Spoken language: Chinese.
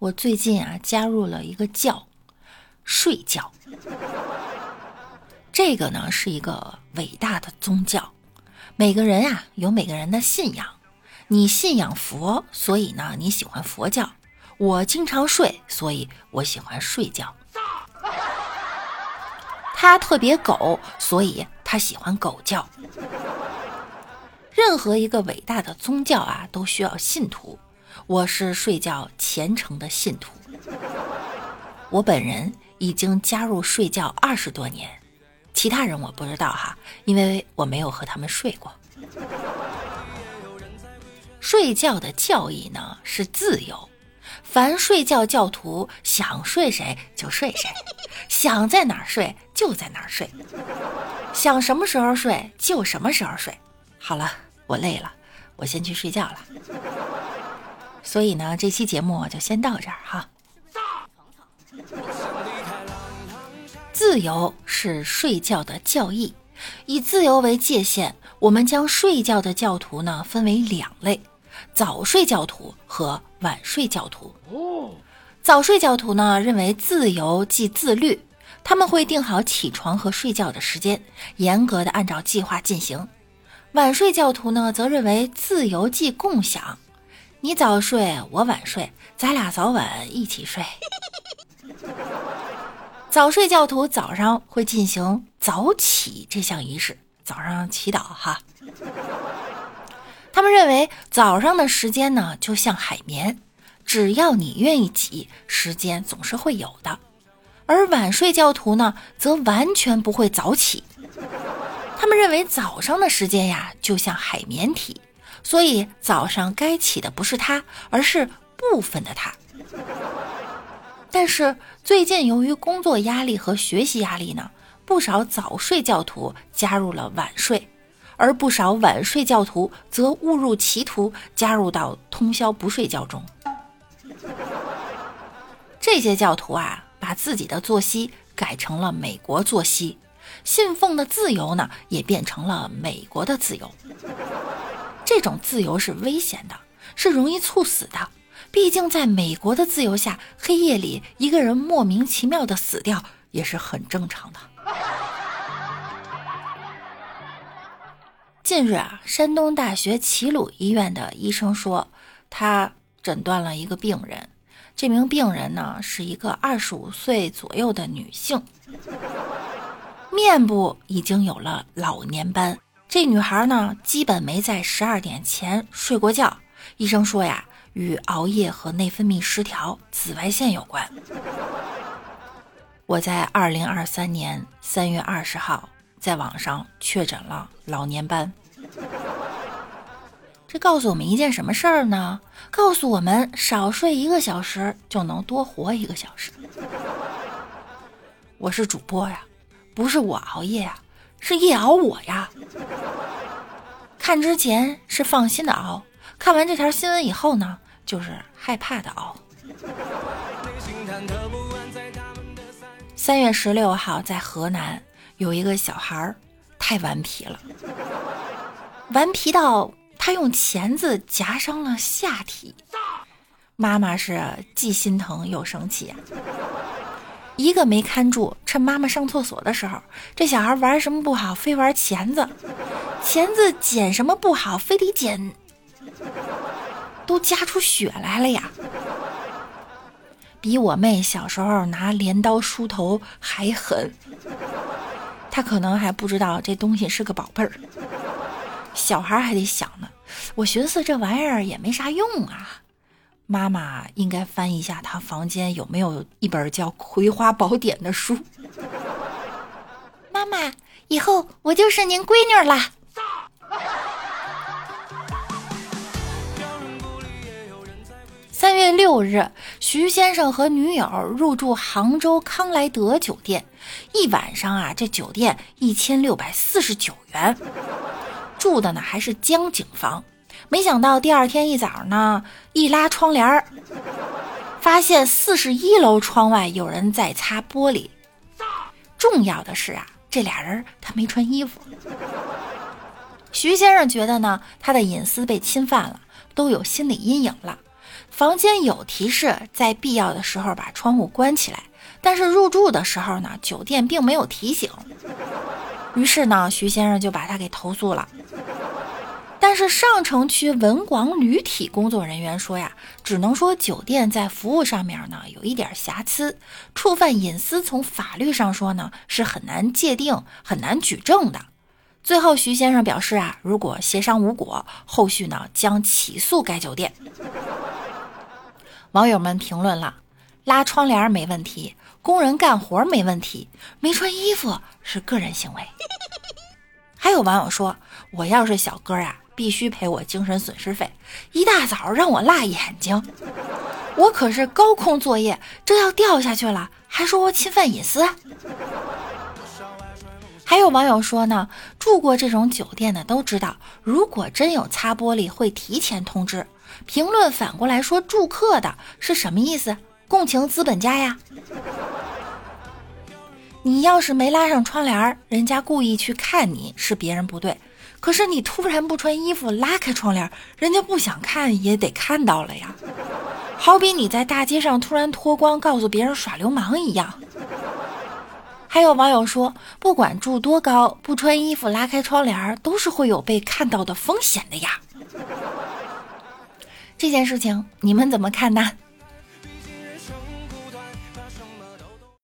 我最近啊加入了一个教，睡觉。这个呢是一个伟大的宗教，每个人啊有每个人的信仰。你信仰佛，所以呢你喜欢佛教。我经常睡，所以我喜欢睡觉。他特别狗，所以他喜欢狗叫。任何一个伟大的宗教啊都需要信徒。我是睡觉虔诚的信徒，我本人已经加入睡觉二十多年，其他人我不知道哈，因为我没有和他们睡过。睡觉的教义呢是自由，凡睡觉教徒想睡谁就睡谁，想在哪儿睡就在哪儿睡，想什么时候睡就什么时候睡。好了，我累了，我先去睡觉了。所以呢，这期节目就先到这儿哈。自由是睡觉的教义，以自由为界限，我们将睡觉的教徒呢分为两类：早睡教徒和晚睡教徒。早睡教徒呢认为自由即自律，他们会定好起床和睡觉的时间，严格的按照计划进行。晚睡教徒呢则认为自由即共享。你早睡，我晚睡，咱俩早晚一起睡。早睡教徒早上会进行早起这项仪式，早上祈祷哈。他们认为早上的时间呢，就像海绵，只要你愿意挤，时间总是会有的。而晚睡教徒呢，则完全不会早起。他们认为早上的时间呀，就像海绵体。所以早上该起的不是他，而是部分的他。但是最近由于工作压力和学习压力呢，不少早睡教徒加入了晚睡，而不少晚睡教徒则误入歧途，加入到通宵不睡觉中。这些教徒啊，把自己的作息改成了美国作息，信奉的自由呢，也变成了美国的自由。这种自由是危险的，是容易猝死的。毕竟，在美国的自由下，黑夜里一个人莫名其妙的死掉也是很正常的。近日啊，山东大学齐鲁医院的医生说，他诊断了一个病人。这名病人呢，是一个二十五岁左右的女性，面部已经有了老年斑。这女孩呢，基本没在十二点前睡过觉。医生说呀，与熬夜和内分泌失调、紫外线有关。我在二零二三年三月二十号在网上确诊了老年斑。这告诉我们一件什么事儿呢？告诉我们少睡一个小时就能多活一个小时。我是主播呀，不是我熬夜呀。是夜熬我呀！看之前是放心的熬，看完这条新闻以后呢，就是害怕的熬。三月十六号，在河南有一个小孩儿太顽皮了，顽皮到他用钳子夹伤了下体，妈妈是既心疼又生气。一个没看住，趁妈妈上厕所的时候，这小孩玩什么不好，非玩钳子，钳子剪什么不好，非得剪，都夹出血来了呀！比我妹小时候拿镰刀梳头还狠，他可能还不知道这东西是个宝贝儿，小孩还得想呢。我寻思这玩意儿也没啥用啊。妈妈应该翻一下他房间有没有一本叫《葵花宝典》的书。妈妈，以后我就是您闺女啦。三月六日，徐先生和女友入住杭州康莱德酒店，一晚上啊，这酒店一千六百四十九元，住的呢还是江景房。没想到第二天一早呢，一拉窗帘儿，发现四十一楼窗外有人在擦玻璃。重要的是啊，这俩人他没穿衣服。徐先生觉得呢，他的隐私被侵犯了，都有心理阴影了。房间有提示，在必要的时候把窗户关起来，但是入住的时候呢，酒店并没有提醒。于是呢，徐先生就把他给投诉了。是上城区文广旅体工作人员说呀，只能说酒店在服务上面呢有一点瑕疵，触犯隐私，从法律上说呢是很难界定、很难举证的。最后，徐先生表示啊，如果协商无果，后续呢将起诉该酒店。网友们评论了：拉窗帘没问题，工人干活没问题，没穿衣服是个人行为。还有网友说，我要是小哥啊，必须赔我精神损失费，一大早让我辣眼睛，我可是高空作业，这要掉下去了，还说我侵犯隐私。还有网友说呢，住过这种酒店的都知道，如果真有擦玻璃，会提前通知。评论反过来说住客的是什么意思？共情资本家呀？你要是没拉上窗帘，人家故意去看你是别人不对，可是你突然不穿衣服拉开窗帘，人家不想看也得看到了呀。好比你在大街上突然脱光，告诉别人耍流氓一样。还有网友说，不管住多高，不穿衣服拉开窗帘，都是会有被看到的风险的呀。这件事情你们怎么看呢？